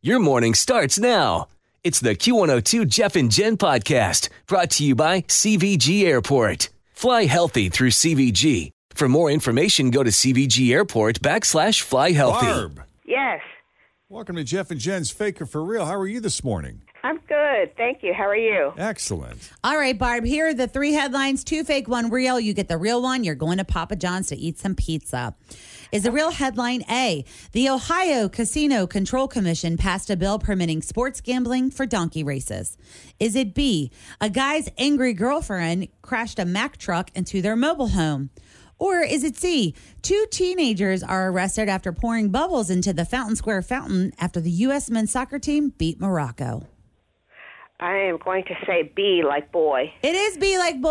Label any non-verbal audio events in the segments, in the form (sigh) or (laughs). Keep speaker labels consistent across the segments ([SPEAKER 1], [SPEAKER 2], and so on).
[SPEAKER 1] Your morning starts now. It's the Q102 Jeff and Jen podcast brought to you by CVG Airport. Fly healthy through CVG. For more information, go to CVG Airport backslash fly healthy.
[SPEAKER 2] Barb,
[SPEAKER 3] Yes,
[SPEAKER 2] welcome to Jeff and Jen's Faker for Real. How are you this morning?
[SPEAKER 3] I'm good. Thank you. How are you?
[SPEAKER 2] Excellent.
[SPEAKER 4] All right, Barb, here are the three headlines two fake, one real. You get the real one. You're going to Papa John's to eat some pizza. Is the real headline A? The Ohio Casino Control Commission passed a bill permitting sports gambling for donkey races. Is it B? A guy's angry girlfriend crashed a Mack truck into their mobile home. Or is it C? Two teenagers are arrested after pouring bubbles into the Fountain Square fountain after the U.S. men's soccer team beat Morocco.
[SPEAKER 3] I am going to say B like boy.
[SPEAKER 4] It is B like boy.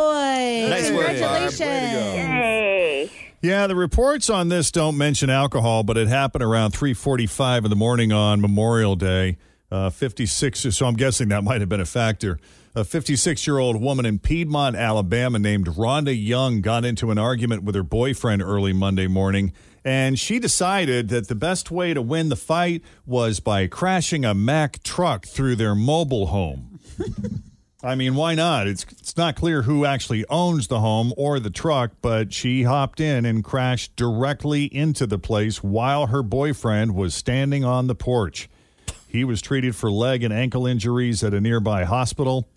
[SPEAKER 2] Nice work, Barb. Way to go.
[SPEAKER 4] Congratulations.
[SPEAKER 3] Yay.
[SPEAKER 2] Yeah, the reports on this don't mention alcohol, but it happened around 3:45 in the morning on Memorial Day. Uh, 56, so I'm guessing that might have been a factor. A 56 year old woman in Piedmont, Alabama, named Rhonda Young, got into an argument with her boyfriend early Monday morning, and she decided that the best way to win the fight was by crashing a Mack truck through their mobile home. (laughs) I mean, why not? It's it's not clear who actually owns the home or the truck, but she hopped in and crashed directly into the place while her boyfriend was standing on the porch. He was treated for leg and ankle injuries at a nearby hospital.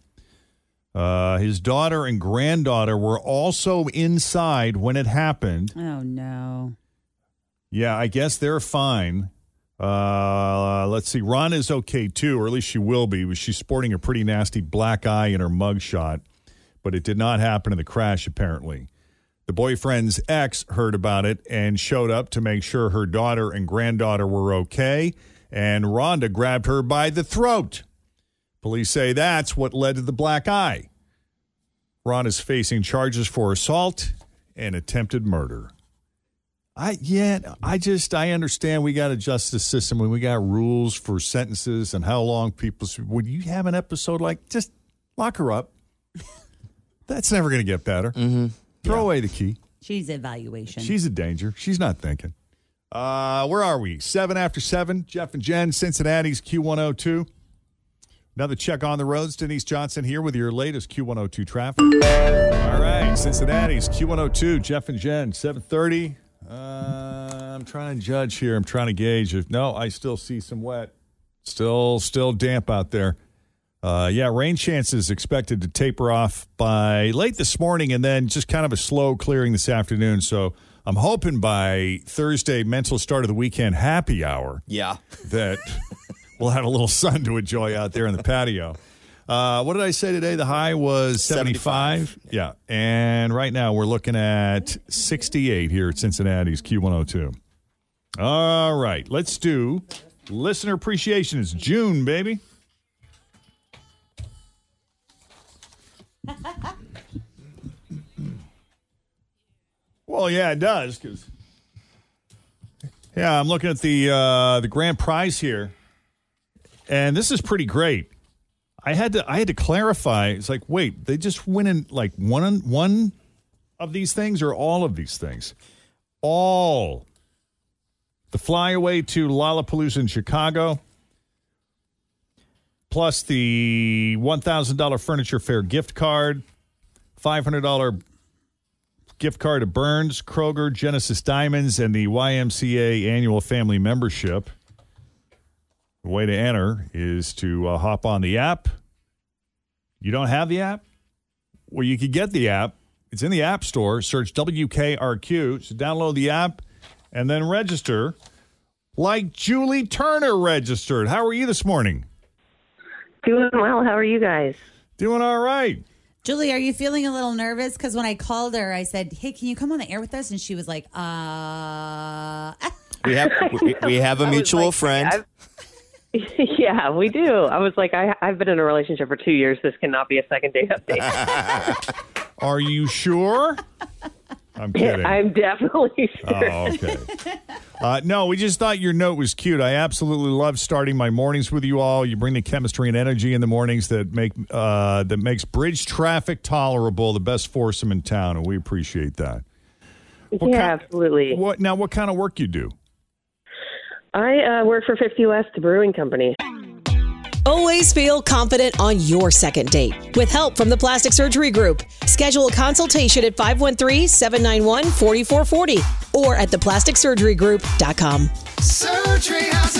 [SPEAKER 2] Uh, his daughter and granddaughter were also inside when it happened.
[SPEAKER 4] Oh, no.
[SPEAKER 2] Yeah, I guess they're fine. Uh, let's see. Rhonda's okay too, or at least she will be. She's sporting a pretty nasty black eye in her mugshot, but it did not happen in the crash, apparently. The boyfriend's ex heard about it and showed up to make sure her daughter and granddaughter were okay, and Rhonda grabbed her by the throat. Police say that's what led to the black eye. Rhonda's facing charges for assault and attempted murder. I yeah, I just I understand we got a justice system and we got rules for sentences and how long people. Would you have an episode like just lock her up? (laughs) That's never going to get better. Mm-hmm. Throw away the key.
[SPEAKER 4] She's evaluation.
[SPEAKER 2] She's a danger. She's not thinking. Uh, where are we? Seven after seven. Jeff and Jen, Cincinnati's Q102. Another check on the roads. Denise Johnson here with your latest Q102 traffic. All right, Cincinnati's Q102. Jeff and Jen, 730. Uh, I'm trying to judge here. I'm trying to gauge. If no, I still see some wet. Still, still damp out there. Uh, yeah, rain chances expected to taper off by late this morning, and then just kind of a slow clearing this afternoon. So I'm hoping by Thursday, mental start of the weekend happy hour.
[SPEAKER 5] Yeah.
[SPEAKER 2] that (laughs) we'll have a little sun to enjoy out there in the patio. Uh, what did I say today? The high was 75.
[SPEAKER 5] 75.
[SPEAKER 2] Yeah. And right now we're looking at 68 here at Cincinnati's Q102. All right. Let's do listener appreciation. It's June, baby. (laughs) well, yeah, it does because yeah, I'm looking at the uh, the grand prize here, and this is pretty great. I had to I had to clarify. It's like, wait, they just went in like one one of these things or all of these things? All. The flyaway to Lollapalooza in Chicago, plus the $1,000 furniture fair gift card, $500 gift card to Burns, Kroger, Genesis Diamonds, and the YMCA annual family membership. The way to enter is to uh, hop on the app. You don't have the app? well, you could get the app. It's in the App Store. Search WKRQ. So download the app and then register like Julie Turner registered. How are you this morning?
[SPEAKER 3] Doing well. How are you guys?
[SPEAKER 2] Doing all right.
[SPEAKER 4] Julie, are you feeling a little nervous? Because when I called her, I said, "Hey, can you come on the air with us?" And she was like, "Uh." (laughs)
[SPEAKER 5] We have we, we have a
[SPEAKER 3] I was
[SPEAKER 5] mutual
[SPEAKER 3] like,
[SPEAKER 5] friend.
[SPEAKER 3] I've- (laughs) yeah, we do. I was like, I, I've been in a relationship for two years. This cannot be a second date update. (laughs)
[SPEAKER 2] Are you sure? I'm kidding.
[SPEAKER 3] I'm definitely sure.
[SPEAKER 2] Oh, okay. Uh, no, we just thought your note was cute. I absolutely love starting my mornings with you all. You bring the chemistry and energy in the mornings that make uh, that makes bridge traffic tolerable. The best foursome in town, and we appreciate that.
[SPEAKER 3] yeah,
[SPEAKER 2] kind-
[SPEAKER 3] absolutely.
[SPEAKER 2] What now? What kind of work you do?
[SPEAKER 3] I uh, work for 50 West Brewing Company.
[SPEAKER 6] Always feel confident on your second date. With help from the Plastic Surgery Group, schedule a consultation at 513-791-4440 or at theplasticsurgerygroup.com.
[SPEAKER 7] Surgery has an art.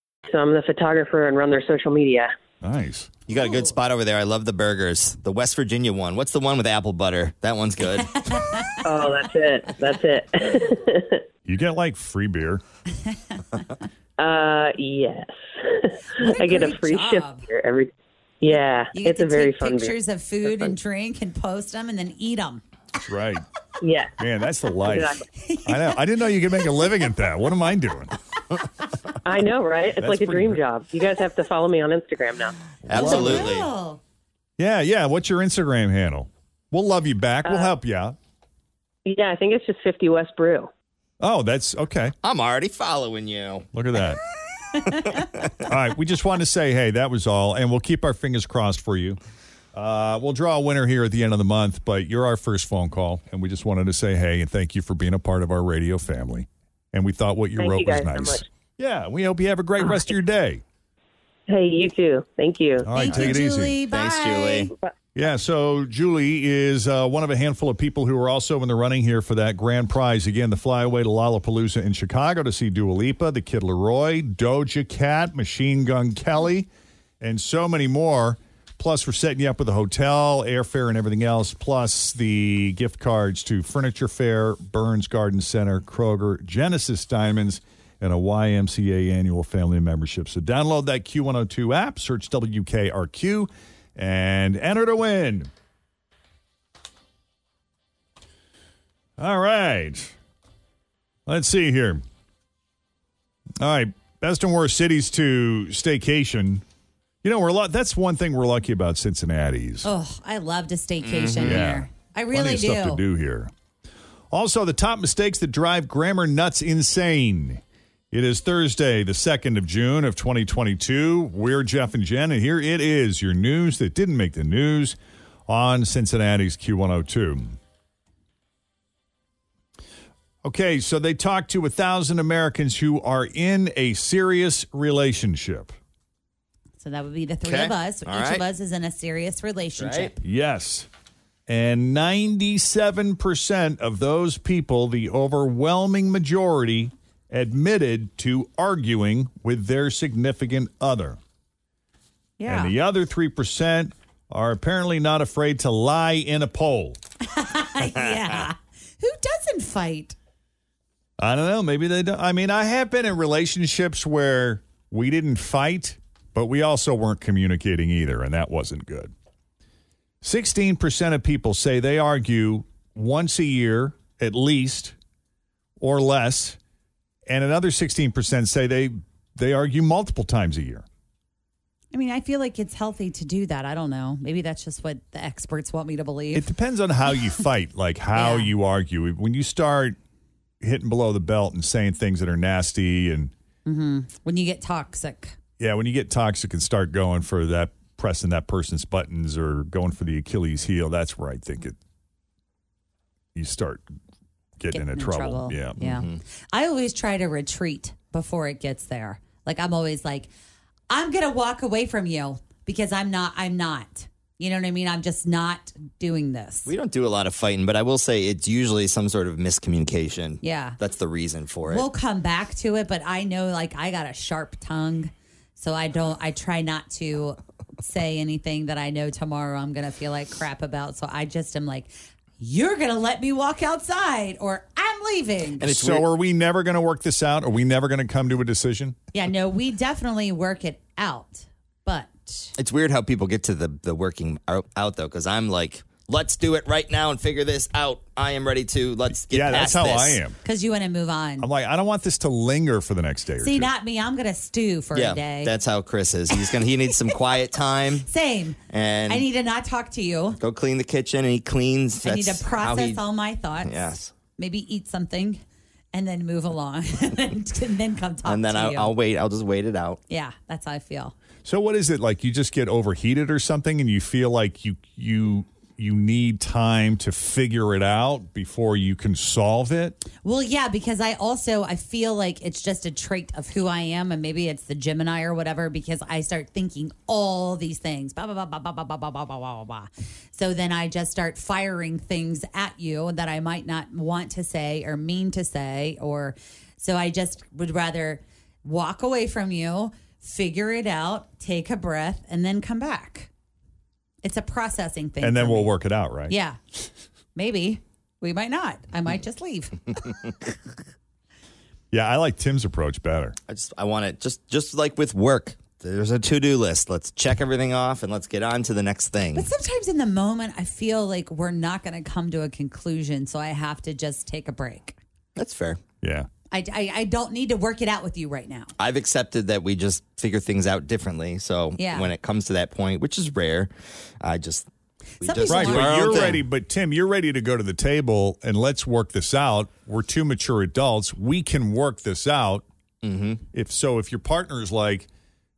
[SPEAKER 3] So I'm the photographer and run their social media.
[SPEAKER 2] Nice.
[SPEAKER 5] You got a good spot over there. I love the burgers. The West Virginia one. What's the one with apple butter? That one's good. (laughs)
[SPEAKER 3] Oh, that's it. That's it. (laughs)
[SPEAKER 2] You get like free beer. (laughs)
[SPEAKER 3] uh, yes. I get a free
[SPEAKER 4] job.
[SPEAKER 3] shift here every. Yeah,
[SPEAKER 4] You get
[SPEAKER 3] it's
[SPEAKER 4] to
[SPEAKER 3] a very
[SPEAKER 4] take
[SPEAKER 3] fun. beer.
[SPEAKER 4] pictures of food and drink and post them and then eat them.
[SPEAKER 2] That's right.
[SPEAKER 3] Yeah.
[SPEAKER 2] Man, that's the life.
[SPEAKER 3] Exactly.
[SPEAKER 2] I know. I didn't know you could make a living at that. What am I doing?
[SPEAKER 3] I know, right? It's
[SPEAKER 2] That's
[SPEAKER 3] like a dream
[SPEAKER 2] great.
[SPEAKER 3] job. You guys have to follow me on Instagram now.
[SPEAKER 5] Absolutely.
[SPEAKER 2] Yeah, yeah. What's your Instagram handle? We'll love you back. We'll uh, help you out.
[SPEAKER 3] Yeah, I think it's just 50 West Brew.
[SPEAKER 2] Oh, that's okay.
[SPEAKER 5] I'm already following you.
[SPEAKER 2] Look at that. (laughs) all right. We just wanted to say, hey, that was all. And we'll keep our fingers crossed for you. Uh, we'll draw a winner here at the end of the month, but you're our first phone call. And we just wanted to say, hey, and thank you for being a part of our radio family. And we thought what you
[SPEAKER 3] Thank
[SPEAKER 2] wrote
[SPEAKER 3] you
[SPEAKER 2] was
[SPEAKER 3] guys so
[SPEAKER 2] nice. yeah. We hope you have a great rest of your day.
[SPEAKER 3] Hey, you too. Thank you.
[SPEAKER 2] All right.
[SPEAKER 4] thank
[SPEAKER 2] take
[SPEAKER 4] you,
[SPEAKER 2] it easy.
[SPEAKER 4] Bye.
[SPEAKER 5] Thanks, Julie.
[SPEAKER 2] Yeah, so Julie is uh, one of a handful of people who are also in the running here for that grand prize. Again, the flyaway to Lollapalooza in Chicago to see Dua Lipa, the Kid LAROI, Doja Cat, Machine Gun Kelly, and so many more. Plus, we're setting you up with a hotel, airfare, and everything else. Plus, the gift cards to Furniture Fair, Burns Garden Center, Kroger, Genesis Diamonds, and a YMCA annual family membership. So download that Q102 app, search WKRQ, and enter to win. All right. Let's see here. All right. Best and worst cities to staycation. You know, we're a lot. That's one thing we're lucky about Cincinnati's.
[SPEAKER 4] Oh, I love to staycation
[SPEAKER 2] Mm-hmm. Yeah.
[SPEAKER 4] here. I
[SPEAKER 2] Plenty
[SPEAKER 4] really
[SPEAKER 2] of
[SPEAKER 4] do.
[SPEAKER 2] stuff to do here. Also, the top mistakes that drive grammar nuts insane. It is Thursday, the 2nd of June of 2022. We're Jeff and Jen, and here it is your news that didn't make the news on Cincinnati's Q102. Okay, so they talked to a thousand Americans who are in a serious relationship.
[SPEAKER 4] So that would be the three
[SPEAKER 5] Okay.
[SPEAKER 4] of us.
[SPEAKER 5] All
[SPEAKER 4] Each
[SPEAKER 5] right.
[SPEAKER 4] of us is in a serious relationship.
[SPEAKER 2] Yes. And 97% of those people, the overwhelming majority, admitted to arguing with their significant other.
[SPEAKER 4] Yeah.
[SPEAKER 2] And the other 3% are apparently not afraid to lie in a poll. (laughs)
[SPEAKER 4] yeah. Who doesn't fight?
[SPEAKER 2] I don't know. Maybe they don't. I mean, I have been in relationships where we didn't fight, but we also weren't communicating either, and that wasn't good. 16% of people say they argue once a year at least or less, and another 16% say they they argue multiple times a year.
[SPEAKER 4] I mean, I feel like it's healthy to do that. I don't know. Maybe that's just what the experts want me to believe.
[SPEAKER 2] It depends on how you (laughs) fight, like how
[SPEAKER 4] Yeah.
[SPEAKER 2] you argue. When you start hitting below the belt and saying things that are nasty and mm-hmm.
[SPEAKER 4] when you get toxic.
[SPEAKER 2] Yeah, when you get toxic and start going for that pressing that person's buttons or going for the Achilles heel, that's where I think it you start getting, into trouble. Yeah.
[SPEAKER 4] Yeah. Mm-hmm. I always try to retreat before it gets there. Like I'm always like, I'm gonna walk away from you because I'm not. I'm not. You know what I mean? I'm just not doing this.
[SPEAKER 5] We don't do a lot of fighting, but I will say it's usually some sort of miscommunication.
[SPEAKER 4] Yeah.
[SPEAKER 5] That's the reason for it.
[SPEAKER 4] We'll come back to it, but I know like I got a sharp tongue, so I don't. I try not to say anything that I know tomorrow I'm gonna feel like crap about. So I just am like, you're gonna let me walk outside, or I'm leaving.
[SPEAKER 5] and
[SPEAKER 2] so
[SPEAKER 5] weird.
[SPEAKER 2] are we never going to work this out? Are we never going to come to a decision?
[SPEAKER 4] Yeah, no, we definitely work it out, but
[SPEAKER 5] It's weird how people get to the the working out, out though, because I'm like, let's do it right now and figure this out. I am ready to. Let's get
[SPEAKER 2] yeah, that's
[SPEAKER 5] past
[SPEAKER 2] how
[SPEAKER 5] this.
[SPEAKER 2] I am.
[SPEAKER 4] because you want to move on.
[SPEAKER 2] I'm like, I don't want this to linger for the next day or
[SPEAKER 4] See,
[SPEAKER 2] two.
[SPEAKER 4] not me. I'm gonna stew for
[SPEAKER 5] Yeah,
[SPEAKER 4] a day.
[SPEAKER 5] that's how Chris is. He's gonna. He needs some (laughs) quiet time
[SPEAKER 4] Same.
[SPEAKER 5] and
[SPEAKER 4] I need to not talk to you.
[SPEAKER 5] go clean the kitchen, and he cleans.
[SPEAKER 4] I need to process
[SPEAKER 5] he-
[SPEAKER 4] all my thoughts.
[SPEAKER 5] Yes.
[SPEAKER 4] Maybe eat something, and then move along, (laughs) and then come talk
[SPEAKER 5] and then
[SPEAKER 4] to
[SPEAKER 5] I'll,
[SPEAKER 4] you.
[SPEAKER 5] I'll wait. I'll just wait it out.
[SPEAKER 4] yeah, that's how I feel.
[SPEAKER 2] So what is it like? You just get overheated or something, and you feel like you you you need time to figure it out before you can solve it.
[SPEAKER 4] Well, yeah, because I also I feel like it's just a trait of who I am, and maybe it's the Gemini or whatever. Because I start thinking all these things, blah blah blah blah blah blah blah blah blah blah blah. So then I just start firing things at you that I might not want to say or mean to say, or so I just would rather walk away from you, figure it out, take a breath, and then come back. It's a processing thing,
[SPEAKER 2] and then we'll
[SPEAKER 4] me.
[SPEAKER 2] work it out, right?
[SPEAKER 4] Yeah, maybe we might not. I might just leave. (laughs)
[SPEAKER 2] Yeah, I like Tim's approach better.
[SPEAKER 5] I just I want it just just like with work. There's a to do list. Let's check everything off and let's get on to the next thing.
[SPEAKER 4] But sometimes in the moment, I feel like we're not going to come to a conclusion, so I have to just take a break.
[SPEAKER 5] That's fair.
[SPEAKER 2] Yeah.
[SPEAKER 4] I, I, I don't need to work it out with you right now.
[SPEAKER 5] I've accepted that we just figure things out differently. So
[SPEAKER 4] Yeah.
[SPEAKER 5] when it comes to that point, which is rare, I just just
[SPEAKER 2] Right,
[SPEAKER 5] do
[SPEAKER 4] aren't.
[SPEAKER 5] our
[SPEAKER 2] but you're
[SPEAKER 5] thing.
[SPEAKER 2] ready. But Tim, you're ready to go to the table and let's work this out. We're two mature adults. We can work this out.
[SPEAKER 5] Mm-hmm.
[SPEAKER 2] If so, if your partner is like,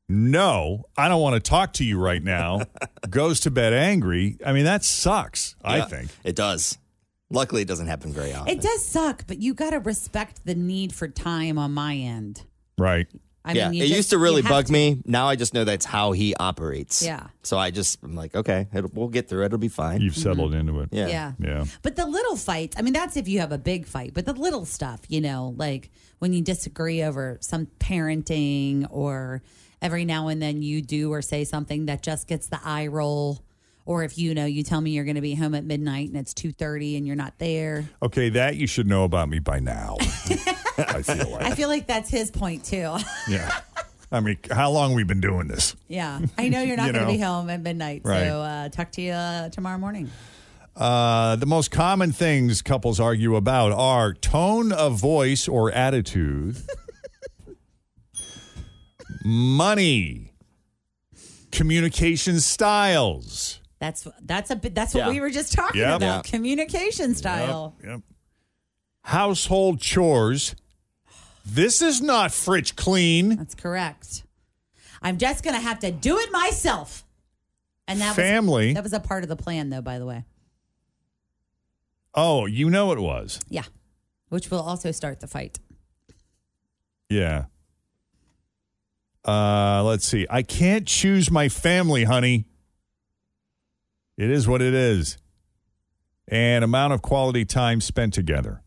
[SPEAKER 2] "No, I don't want to talk to you right now," (laughs) goes to bed angry. I mean, that sucks. I think.
[SPEAKER 5] it does. Luckily, it doesn't happen very often.
[SPEAKER 4] It does suck, but you got to respect the need for time on my end.
[SPEAKER 2] Right.
[SPEAKER 4] I
[SPEAKER 5] yeah,
[SPEAKER 4] mean,
[SPEAKER 5] it
[SPEAKER 4] just-
[SPEAKER 5] used to really bug
[SPEAKER 4] to.
[SPEAKER 5] me. Now I just know that's how he operates.
[SPEAKER 4] Yeah.
[SPEAKER 5] So I just I'm like, okay, it'll, we'll get through it. It'll be fine.
[SPEAKER 2] You've mm-hmm. settled into it.
[SPEAKER 5] yeah.
[SPEAKER 4] Yeah.
[SPEAKER 2] Yeah.
[SPEAKER 4] But the little fights, I mean, that's if you have a big fight, but the little stuff, you know, like when you disagree over some parenting or every now and then you do or say something that just gets the eye roll. Or if you know, you tell me you're going to be home at midnight and it's 2.30 and you're not there.
[SPEAKER 2] Okay, that you should know about me by now. I feel like.
[SPEAKER 4] I feel like that's his point too.
[SPEAKER 2] Yeah. I mean, how long we've been doing this?
[SPEAKER 4] yeah. I know you're not (laughs)
[SPEAKER 2] You
[SPEAKER 4] going to be home at midnight.
[SPEAKER 2] Right.
[SPEAKER 4] So uh, talk to you uh, tomorrow morning.
[SPEAKER 2] Uh, the most common things couples argue about are tone of voice or attitude, (laughs) money, communication styles.
[SPEAKER 4] That's that's a bit- that's what
[SPEAKER 5] Yeah.
[SPEAKER 4] we were just talking
[SPEAKER 2] Yep.
[SPEAKER 4] about.
[SPEAKER 5] Yeah.
[SPEAKER 4] Communication style.
[SPEAKER 2] Yep, yep. Household chores. This is not fridge clean.
[SPEAKER 4] That's correct. I'm just going to have to do it myself. And that
[SPEAKER 2] Family.
[SPEAKER 4] was that was a part of the plan though, by the way.
[SPEAKER 2] Oh, you know it was.
[SPEAKER 4] Yeah. Which will also start the fight.
[SPEAKER 2] Yeah. Uh, let's see. I can't choose my family, honey. It is what it is. And amount of quality time spent together.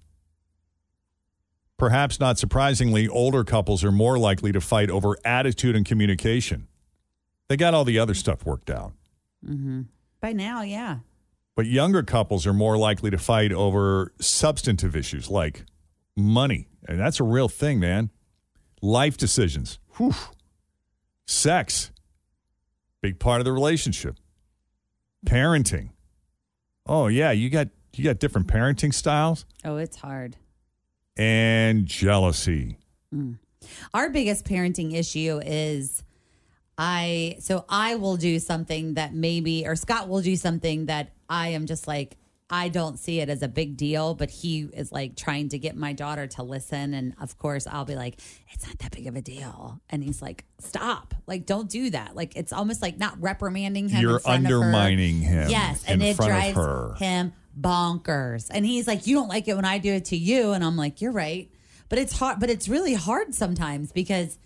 [SPEAKER 2] Perhaps not surprisingly, older couples are more likely to fight over attitude and communication. They got all the other stuff worked out. Mm-hmm.
[SPEAKER 4] By now, yeah.
[SPEAKER 2] But younger couples are more likely to fight over substantive issues like money. And that's a real thing, man. Life decisions. Whew. Sex. Big part of the relationship. Parenting. Oh yeah, you got you got different parenting styles
[SPEAKER 4] Oh, it's hard.
[SPEAKER 2] and jealousy. Mm.
[SPEAKER 4] Our biggest parenting issue is I so I will do something that maybe or Scott will do something that I am just like I don't see it as a big deal, but he is like trying to get my daughter to listen. And of course, I'll be like, it's not that big of a deal. And he's like, stop. Like, don't do that. Like, it's almost like not reprimanding him.
[SPEAKER 2] You're
[SPEAKER 4] front of her.
[SPEAKER 2] undermining him
[SPEAKER 4] Yes.
[SPEAKER 2] in
[SPEAKER 4] And it drives him bonkers. And he's like, you don't like it when I do it to you. And I'm like, you're right. But it's hard, but it's really hard sometimes because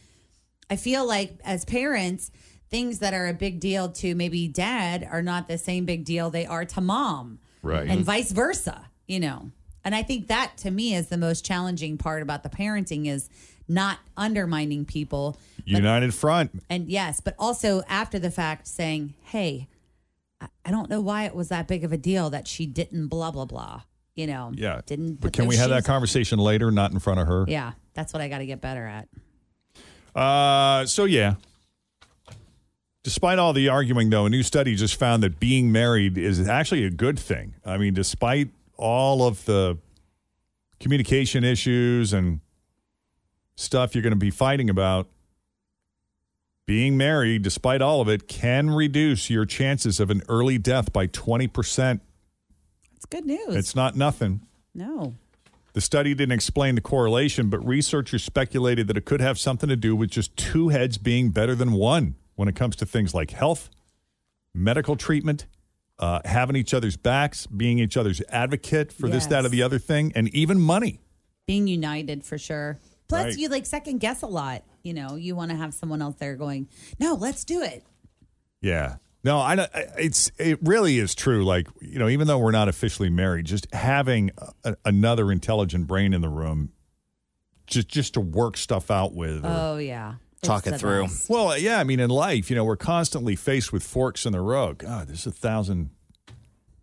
[SPEAKER 4] I feel like as parents, things that are a big deal to maybe dad are not the same big deal they are to mom.
[SPEAKER 2] Right.
[SPEAKER 4] And vice versa, you know. And I think that to me is the most challenging part about the parenting is not undermining people. but-
[SPEAKER 2] United Front.
[SPEAKER 4] and yes, but also after the fact saying, hey, I- I don't know why it was that big of a deal that she didn't blah, blah, blah. You know,
[SPEAKER 2] Yeah.
[SPEAKER 4] didn't.
[SPEAKER 2] But can we have that conversation later, not in front of her?
[SPEAKER 4] Yeah, that's what I got to get better at.
[SPEAKER 2] Uh, so yeah. Despite all the arguing, though, a new study just found that being married is actually a good thing. I mean, despite all of the communication issues and stuff you're going to be fighting about, being married, despite all of it, can reduce your chances of an early death by 20%.
[SPEAKER 4] That's good news.
[SPEAKER 2] It's not nothing.
[SPEAKER 4] no.
[SPEAKER 2] The study didn't explain the correlation, but researchers speculated that it could have something to do with just two heads being better than one when it comes to things like health, medical treatment, uh, having each other's backs, being each other's advocate for this, that, or the other thing, and even money.
[SPEAKER 4] Being united for sure. Plus,
[SPEAKER 2] Right.
[SPEAKER 4] you like second guess a lot. You know, you want to have someone else there going, no, let's do it.
[SPEAKER 2] Yeah. No, I don't- I- it's it really is true. Like you know, even though we're not officially married, just having a, another intelligent brain in the room, just just to work stuff out with. or-
[SPEAKER 4] Oh, yeah.
[SPEAKER 5] Talk it through.
[SPEAKER 4] best.
[SPEAKER 2] Well, yeah, I mean, in life, you know, we're constantly faced with forks in the road. God, there's a thousand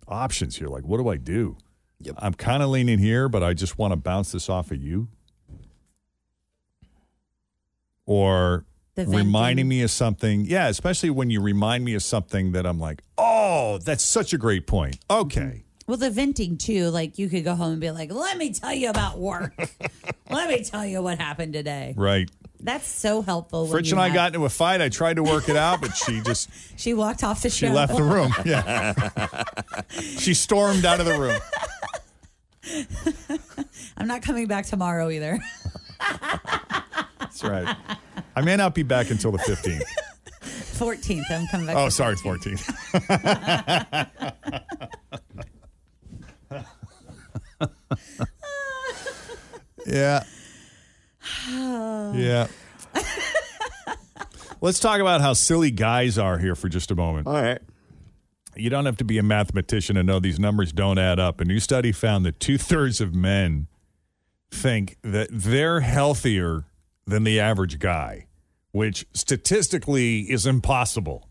[SPEAKER 2] options here. Like, what do I do?
[SPEAKER 5] Yep.
[SPEAKER 2] I'm kind of leaning here, but I just want to bounce this off of you. Or reminding me of something. Yeah, especially when you remind me of something that I'm like, oh, that's such a great point. Okay. Mm-hmm.
[SPEAKER 4] Well, the venting too, like you could go home and be like, let me tell you about work. (laughs) let me tell you what happened today.
[SPEAKER 2] Right.
[SPEAKER 4] That's so helpful. when
[SPEAKER 2] Fritch and I
[SPEAKER 4] have-
[SPEAKER 2] got into a fight. I tried to work it out, but she (laughs) just
[SPEAKER 4] She walked off the
[SPEAKER 2] she
[SPEAKER 4] show.
[SPEAKER 2] left the room. (laughs) Yeah. she stormed out of the room.
[SPEAKER 4] I'm not coming back tomorrow either.
[SPEAKER 2] That's right. I may not be back until the 15th.
[SPEAKER 4] 14th, I'm coming back.
[SPEAKER 2] Oh, sorry,
[SPEAKER 4] 14th.
[SPEAKER 2] 14th. (laughs) yeah. Yeah. Let's talk about how silly guys are here for just a moment.
[SPEAKER 5] All right.
[SPEAKER 2] You don't have to be a mathematician to know these numbers don't add up. A new study found that two thirds of men think that they're healthier than the average guy, which statistically is impossible.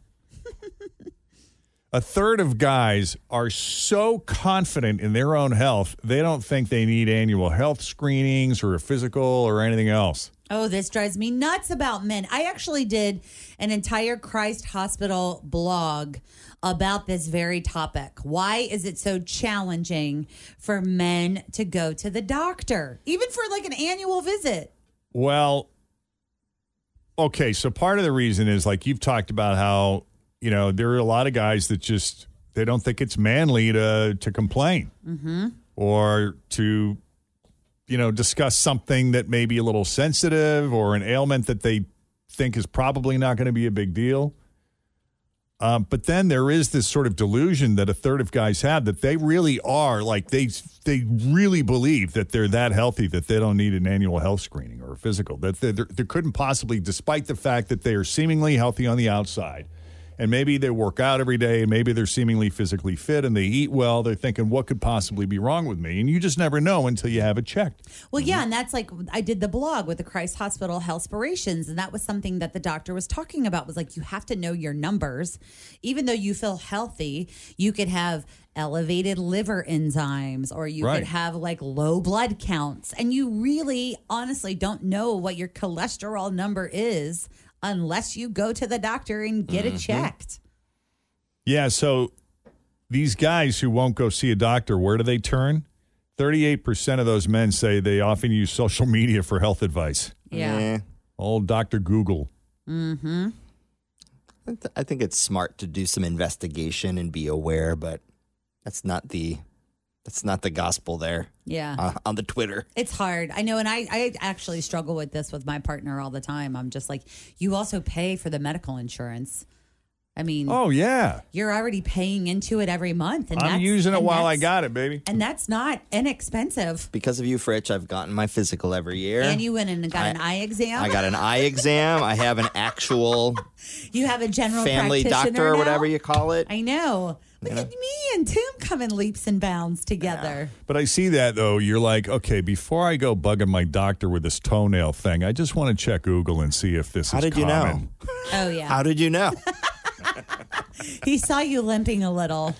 [SPEAKER 2] a third of guys are so confident in their own health, they don't think they need annual health screenings or a physical or anything else.
[SPEAKER 4] Oh, this drives me nuts about men. I actually did an entire Christ Hospital blog about this very topic. Why is it so challenging for men to go to the doctor, even for like an annual visit?
[SPEAKER 2] Well, okay. So part of the reason is like you've talked about how you know there are a lot of guys that just they don't think it's manly to to complain mm-hmm. or to you know discuss something that may be a little sensitive or an ailment that they think is probably not going to be a big deal. Um, but then there is this sort of delusion that a third of guys have that they really are like they they really believe that they're that healthy that they don't need an annual health screening or a physical that they they couldn't possibly, despite the fact that they are seemingly healthy on the outside, and maybe they work out every day, and maybe they're seemingly physically fit and they eat well. They're thinking, what could possibly be wrong with me? And you just never know until you have it checked.
[SPEAKER 4] Well, yeah, mm-hmm. and that's like I did the blog with the Christ Hospital Healthspirations, and that was something that the doctor was talking about. Was like you have to know your numbers, even though you feel healthy, you could have elevated liver enzymes, or you
[SPEAKER 2] Right.
[SPEAKER 4] could have like low blood counts, and you really, honestly, don't know what your cholesterol number is unless you go to the doctor and get it checked.
[SPEAKER 2] Yeah, so these guys who won't go see a doctor, where do they turn? 38% of those men say they often use social media for health advice.
[SPEAKER 4] Yeah.
[SPEAKER 5] Eh,
[SPEAKER 2] Old Dr. Google.
[SPEAKER 4] Mm-hmm.
[SPEAKER 5] I th- I think it's smart to do some investigation and be aware, but that's not the That's not the gospel there
[SPEAKER 4] Yeah.
[SPEAKER 5] uh, on the Twitter.
[SPEAKER 4] It's hard. I know. And I, I actually struggle with this with my partner all the time. I'm just like, you also pay for the medical insurance. I mean,
[SPEAKER 2] Oh yeah,
[SPEAKER 4] you're already paying into it every month. And
[SPEAKER 2] I'm
[SPEAKER 4] that's-
[SPEAKER 2] using it
[SPEAKER 4] and
[SPEAKER 2] while I got it, baby.
[SPEAKER 4] And that's not inexpensive.
[SPEAKER 5] Because of you, Fritch, I've gotten my physical every year.
[SPEAKER 4] And you went and got
[SPEAKER 5] I-
[SPEAKER 4] an eye exam.
[SPEAKER 5] I got an eye exam. I have an (laughs) actual
[SPEAKER 4] you have a general
[SPEAKER 5] family
[SPEAKER 4] practitioner
[SPEAKER 5] doctor or whatever you call it.
[SPEAKER 4] I know. Look at me and Tim coming leaps and bounds together.
[SPEAKER 2] But I see that though. You're like, okay, before I go bugging my doctor with this toenail thing, I just want to check Google and see if this
[SPEAKER 5] How
[SPEAKER 2] is
[SPEAKER 5] did you know?
[SPEAKER 4] Oh (laughs) yeah.
[SPEAKER 5] How did you know?
[SPEAKER 4] he saw you limping a little.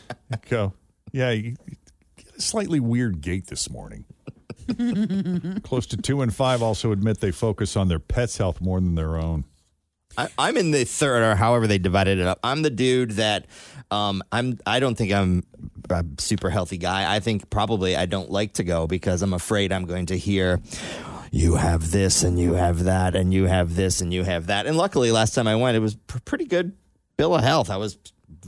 [SPEAKER 2] Go. Yeah, you you get a slightly weird gait this morning. (laughs) Close to two and five also admit they focus on their pet's health more than their own.
[SPEAKER 5] I, I'm in the third, or however they divided it up. I'm the dude that um, I'm. I don't think I'm a super healthy guy. I think probably I don't like to go because I'm afraid I'm going to hear. You have this and you have that and you have this and you have that. And luckily, last time I went, it was pr- pretty good bill of health. I was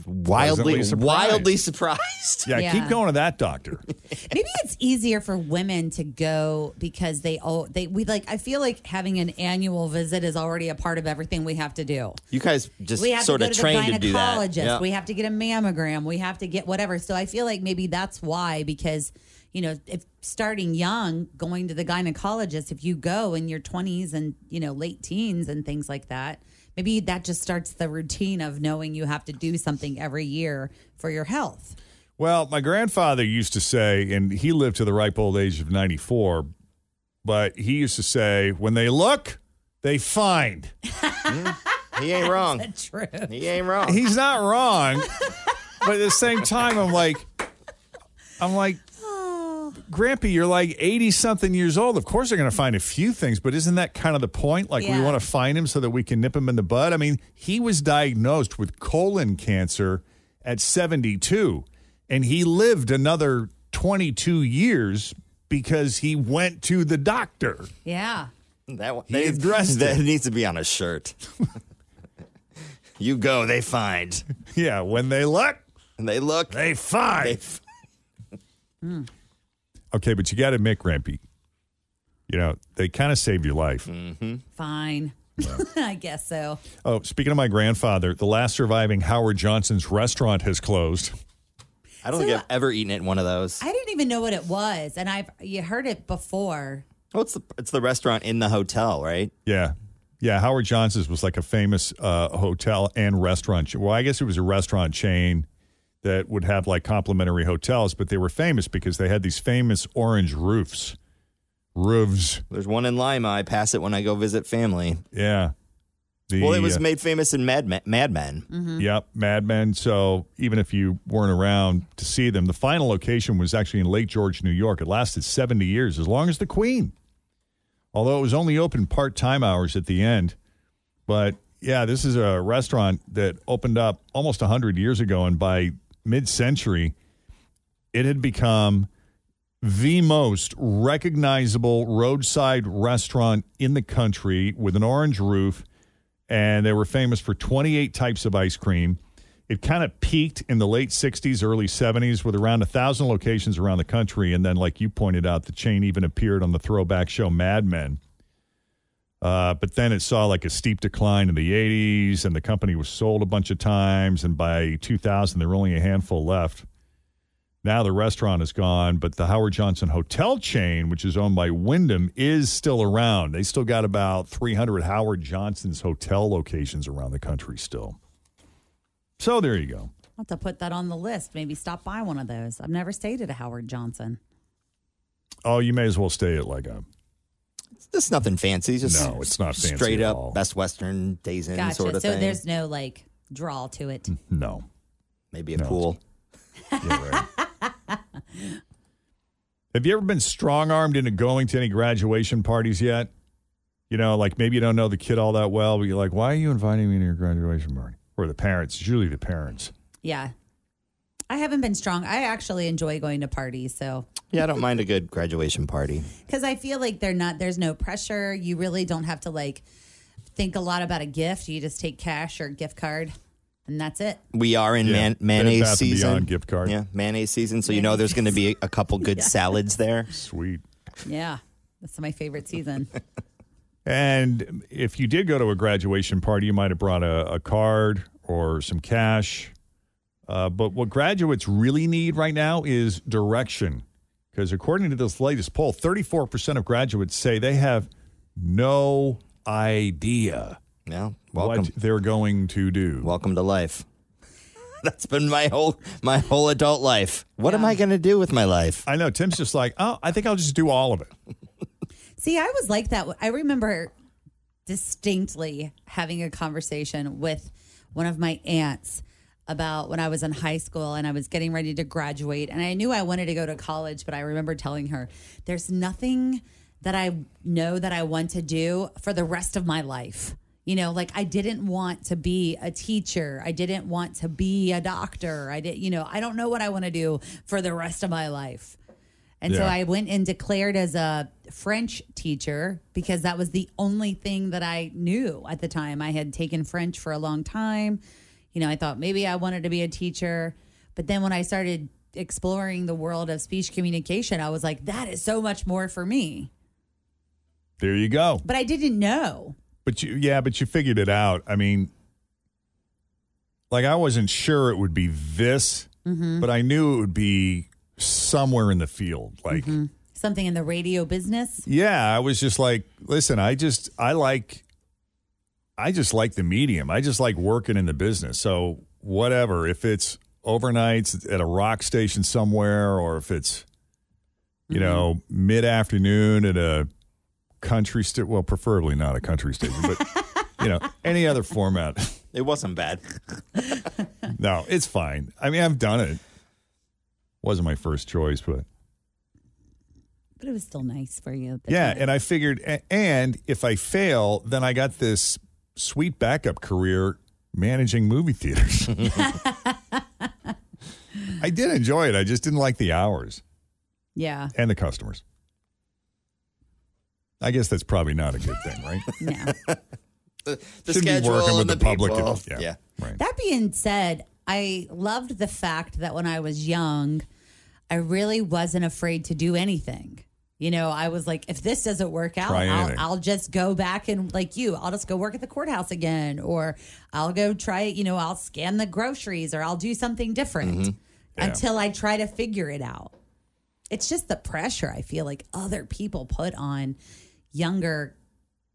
[SPEAKER 5] wildly,
[SPEAKER 2] surprised.
[SPEAKER 5] wildly surprised.
[SPEAKER 2] Yeah,
[SPEAKER 4] Yeah.
[SPEAKER 2] keep going to that doctor. (laughs)
[SPEAKER 4] Maybe it's easier for women to go because they all they we like I feel like having an annual visit is already a part of everything we have to do.
[SPEAKER 5] You guys just
[SPEAKER 4] we have
[SPEAKER 5] sort
[SPEAKER 4] to
[SPEAKER 5] of
[SPEAKER 4] go to
[SPEAKER 5] trained
[SPEAKER 4] the
[SPEAKER 5] to do that.
[SPEAKER 4] gynecologist. We have to get a mammogram. We have to get whatever. So I feel like maybe that's why because you know if starting young, going to the gynecologist, if you go in your twenties and you know late teens and things like that, maybe that just starts the routine of knowing you have to do something every year for your health.
[SPEAKER 2] Well, my grandfather used to say, and he lived to the ripe old age of 94, but he used to say, when they look, they find. (laughs) Hmm?
[SPEAKER 5] he ain't wrong.
[SPEAKER 4] True.
[SPEAKER 5] He ain't wrong.
[SPEAKER 2] He's not wrong. but at the same time, I'm like, I'm like, Grampy, you're like 80 something years old. Of course, they're going to find a few things, but isn't that kind of the point? Like, we want to find him so that we can nip him in the bud. I mean, he was diagnosed with colon cancer at 72, and he lived another 22 years because he went to the doctor.
[SPEAKER 4] Yeah.
[SPEAKER 5] That one,
[SPEAKER 2] He
[SPEAKER 5] that,
[SPEAKER 2] addressed
[SPEAKER 5] that
[SPEAKER 2] it.
[SPEAKER 5] needs to be on a shirt. you go, they find. (laughs)
[SPEAKER 2] Yeah, when they look,
[SPEAKER 5] And they look,
[SPEAKER 2] they find.
[SPEAKER 5] they (laughs) f-
[SPEAKER 2] okay, but you got to admit, Grampy, you know, they kind of saved your life.
[SPEAKER 4] Fine. (laughs) I guess so.
[SPEAKER 2] Oh, speaking of my grandfather, the last surviving Howard Johnson's restaurant has closed.
[SPEAKER 5] I don't
[SPEAKER 4] So-
[SPEAKER 5] think I've ever eaten at one of those.
[SPEAKER 4] I didn't even know what it was, and I've you heard it before.
[SPEAKER 5] Oh, it's the it's the restaurant in the hotel, right?
[SPEAKER 2] Yeah. Yeah, Howard Johnson's was like a famous uh, hotel and restaurant. Well, I guess it was a restaurant chain that would have like complimentary hotels, but they were famous because they had these famous orange roofs. Roofs.
[SPEAKER 5] There's one in Lima. I pass it when I go visit family.
[SPEAKER 2] Yeah. The,
[SPEAKER 5] well, it was
[SPEAKER 2] uh,
[SPEAKER 5] made famous in Mad Men. Mad Men.
[SPEAKER 2] Yep, Mad Men. So even if you weren't around to see them, the final location was actually in Lake George, New York. It lasted 70 years, as long as the Queen. Although it was only open part time hours at the end. But yeah, this is a restaurant that opened up almost 100 years ago. And by mid century, it had become the most recognizable roadside restaurant in the country with an orange roof and they were famous for 28 types of ice cream. It kind of peaked in the late 60s, early 70s with around a thousand locations around the country. And then, like you pointed out, the chain even appeared on the throwback show Mad Men. Uh, but then it saw like a steep decline in the 80s, and the company was sold a bunch of times. And by 2000, there were only a handful left. Now the restaurant is gone, but the Howard Johnson hotel chain, which is owned by Wyndham, is still around. They still got about 300 Howard Johnson's hotel locations around the country still. So there you go.
[SPEAKER 4] I'll have to put that on the list. Maybe stop by one of those. I've never stayed at a Howard Johnson.
[SPEAKER 2] Oh, you may as well stay at like a
[SPEAKER 5] This is nothing fancy. Just
[SPEAKER 2] No, it's not fancy
[SPEAKER 5] straight
[SPEAKER 2] at
[SPEAKER 5] up
[SPEAKER 2] all.
[SPEAKER 5] Best Western days in
[SPEAKER 4] Gotcha.
[SPEAKER 5] sort of
[SPEAKER 4] so
[SPEAKER 5] thing.
[SPEAKER 4] So there's no like draw to it.
[SPEAKER 2] no.
[SPEAKER 5] Maybe a
[SPEAKER 2] No.
[SPEAKER 5] pool. (laughs)
[SPEAKER 2] Yeah, right. Have you ever been strong armed into going to any graduation parties yet? You know, like maybe you don't know the kid all that well, but you're like, why are you inviting me to your graduation party? Or the parents, it's usually the parents.
[SPEAKER 4] Yeah. I haven't been strong. I actually enjoy going to parties. So,
[SPEAKER 5] Yeah, I don't mind a good graduation party.
[SPEAKER 4] because I feel like they're not, there's no pressure. You really don't have to like think a lot about a gift. You just take cash or gift card. and that's it.
[SPEAKER 5] We are in
[SPEAKER 2] Yeah,
[SPEAKER 5] man- mayonnaise
[SPEAKER 2] Bath
[SPEAKER 5] season.
[SPEAKER 2] Beyond gift card.
[SPEAKER 5] Yeah, mayonnaise season. So you know there's going to be a couple (laughs) good salads there.
[SPEAKER 2] Sweet.
[SPEAKER 4] Yeah, that's my favorite season. (laughs)
[SPEAKER 2] And if you did go to a graduation party, you might have brought a, a card or some cash. Uh, but what graduates really need right now is direction. Because according to this latest poll, 34% of graduates say they have no idea
[SPEAKER 5] Yeah, welcome,
[SPEAKER 2] what they're going to do.
[SPEAKER 5] welcome to life. (laughs) That's been my whole my whole adult life. What am I going to do with my life?
[SPEAKER 2] I know. Tim's just like, oh, I think I'll just do all of it. (laughs)
[SPEAKER 4] See, I was like that. I remember distinctly having a conversation with one of my aunts about when I was in high school and I was getting ready to graduate. And I knew I wanted to go to college, but I remember telling her, there's nothing that I know that I want to do for the rest of my life. You know, like I didn't want to be a teacher. I didn't want to be a doctor. I didn't, you know, I don't know what I want to do for the rest of my life. And so I went and declared as a French teacher because that was the only thing that I knew at the time. I had taken French for a long time. You know, I thought maybe I wanted to be a teacher. But then when I started exploring the world of speech communication, I was like, that is so much more for me.
[SPEAKER 2] There you go.
[SPEAKER 4] But I didn't know.
[SPEAKER 2] But you, yeah, but you figured it out. I mean, like I wasn't sure it would be this,
[SPEAKER 4] Mm-hmm.
[SPEAKER 2] but I knew it would be somewhere in the field. Like,
[SPEAKER 4] Something in the radio business.
[SPEAKER 2] yeah, I was just like, listen, I just, I like, I just like the medium. I just like working in the business. So whatever, if it's overnights at a rock station somewhere, or if it's, you mm-hmm. know, mid afternoon at a country station, well, preferably not a country station, but you know, any other format. (laughs)
[SPEAKER 5] It wasn't bad. (laughs)
[SPEAKER 2] No, it's fine. I mean, I've done it. Wasn't my first choice, but
[SPEAKER 4] But it was still nice for you.
[SPEAKER 2] yeah.
[SPEAKER 4] you-
[SPEAKER 2] And I figured, and if I fail, then I got this sweet backup career managing movie theaters. (laughs) I did enjoy it. I just didn't like the hours
[SPEAKER 4] yeah.
[SPEAKER 2] and the customers. I guess that's probably not a good thing, right? (laughs)
[SPEAKER 4] Yeah.
[SPEAKER 5] The
[SPEAKER 2] Shouldn't be
[SPEAKER 5] schedule
[SPEAKER 2] working
[SPEAKER 5] and
[SPEAKER 2] with
[SPEAKER 5] the,
[SPEAKER 2] the public.
[SPEAKER 5] people.
[SPEAKER 2] and-
[SPEAKER 5] yeah.
[SPEAKER 2] right.
[SPEAKER 4] That being said, I loved the fact that when I was young, I really wasn't afraid to do anything. You know, I was like, if this doesn't work out, I'll. I'll just go back and, like you, I'll just go work at the courthouse again, or I'll go try, you know, I'll scan the groceries, or I'll do something different
[SPEAKER 2] Mm-hmm. Yeah.
[SPEAKER 4] until I try to figure it out. It's just the pressure I feel like other people put on younger,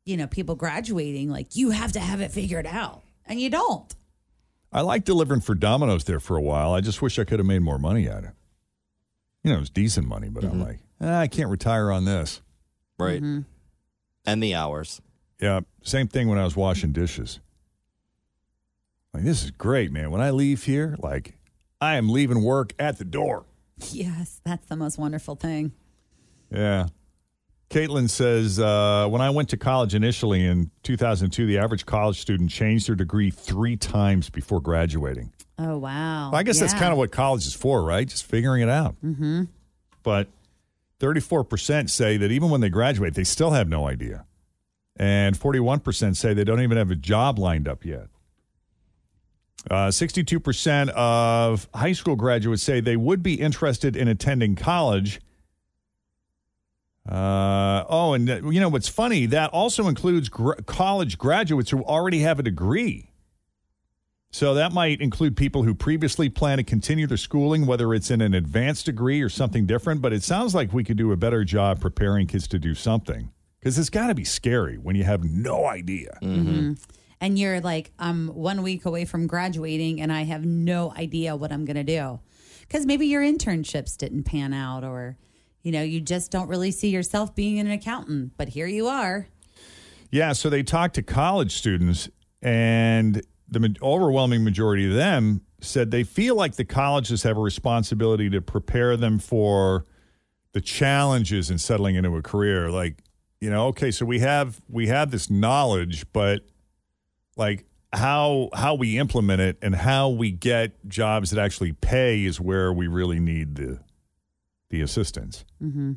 [SPEAKER 4] you know, people graduating. Like, you have to have it figured out, and you don't.
[SPEAKER 2] I liked delivering for Domino's there for a while. I just wish I could have made more money at it. You know, it was decent money, but I'm like, ah, I can't retire on this.
[SPEAKER 5] Right. And the hours.
[SPEAKER 2] Yeah, same thing when I was washing dishes. Like, this is great, man. When I leave here, like, I am leaving work at the door.
[SPEAKER 4] Yes, that's the most wonderful thing.
[SPEAKER 2] Yeah. Caitlin says, uh, when I went to college initially in 2002, the average college student changed their degree three times before graduating.
[SPEAKER 4] Oh wow!
[SPEAKER 2] Well, I guess that's kind of what college is for, right? Just figuring it out. Mm-hmm. But 34% say that even when they graduate, they still have no idea. And 41% say they don't even have a job lined up yet. Uh, 62% of high school graduates say they would be interested in attending college. Uh, oh, and uh, you know what's funny? That also includes gr- college graduates who already have a degree. So that might include people who previously plan to continue their schooling, whether it's in an advanced degree or something different. But it sounds like we could do a better job preparing kids to do something because it's got to be scary when you have no idea. Mm-hmm.
[SPEAKER 4] and you're like, I'm one week away from graduating, and I have no idea what I'm going to do because maybe your internships didn't pan out, or you know, you just don't really see yourself being an accountant. But here you are.
[SPEAKER 2] Yeah, so they talked to college students, and the overwhelming majority of them said they feel like the colleges have a responsibility to prepare them for the challenges in settling into a career. Like, you know, okay, so we have we have this knowledge, but like how how we implement it and how we get jobs that actually pay is where we really need the the assistance.
[SPEAKER 4] Mm-hmm.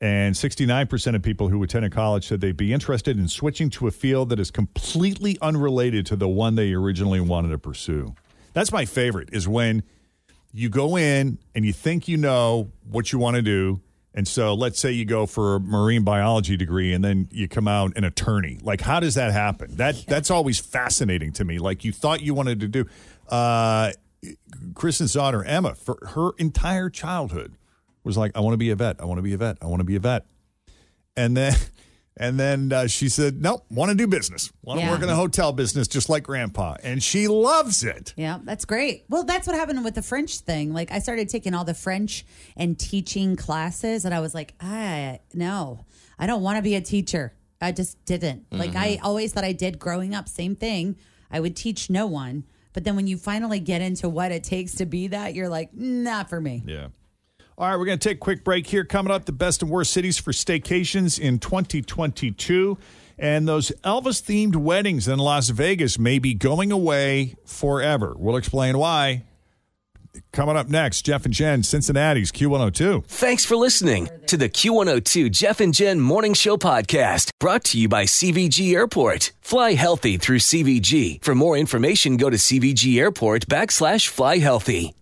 [SPEAKER 2] And 69% of people who attended college said they'd be interested in switching to a field that is completely unrelated to the one they originally wanted to pursue. That's my favorite is when you go in and you think you know what you want to do. And so let's say you go for a marine biology degree and then you come out an attorney. Like how does that happen? That that's always fascinating to me. Like you thought you wanted to do uh Kristen's daughter Emma for her entire childhood was like, I want to be a vet. I want to be a vet. I want to be a vet. And then, (laughs) and then uh, she said, Nope, want to do business. Want to
[SPEAKER 4] Yeah.
[SPEAKER 2] work in the hotel business, just like Grandpa. And she loves it.
[SPEAKER 4] Yeah, that's great. Well, that's what happened with the French thing. Like, I started taking all the French and teaching classes, and I was like, I no, I don't want to be a teacher. I just didn't. Like, I always thought I did growing up. Same thing. I would teach no one. But then when you finally get into what it takes to be that, you're like, not for me.
[SPEAKER 2] Yeah. All right, we're going to take a quick break here. Coming up, the best and worst cities for staycations in 2022. And those Elvis themed weddings in Las Vegas may be going away forever. We'll explain why. Coming up next, Jeff and Jen, Cincinnati's Q102.
[SPEAKER 1] Thanks for listening to the Q102 Jeff and Jen Morning Show podcast brought to you by CVG Airport. Fly healthy through CVG. For more information, go to CVG Airport backslash fly healthy.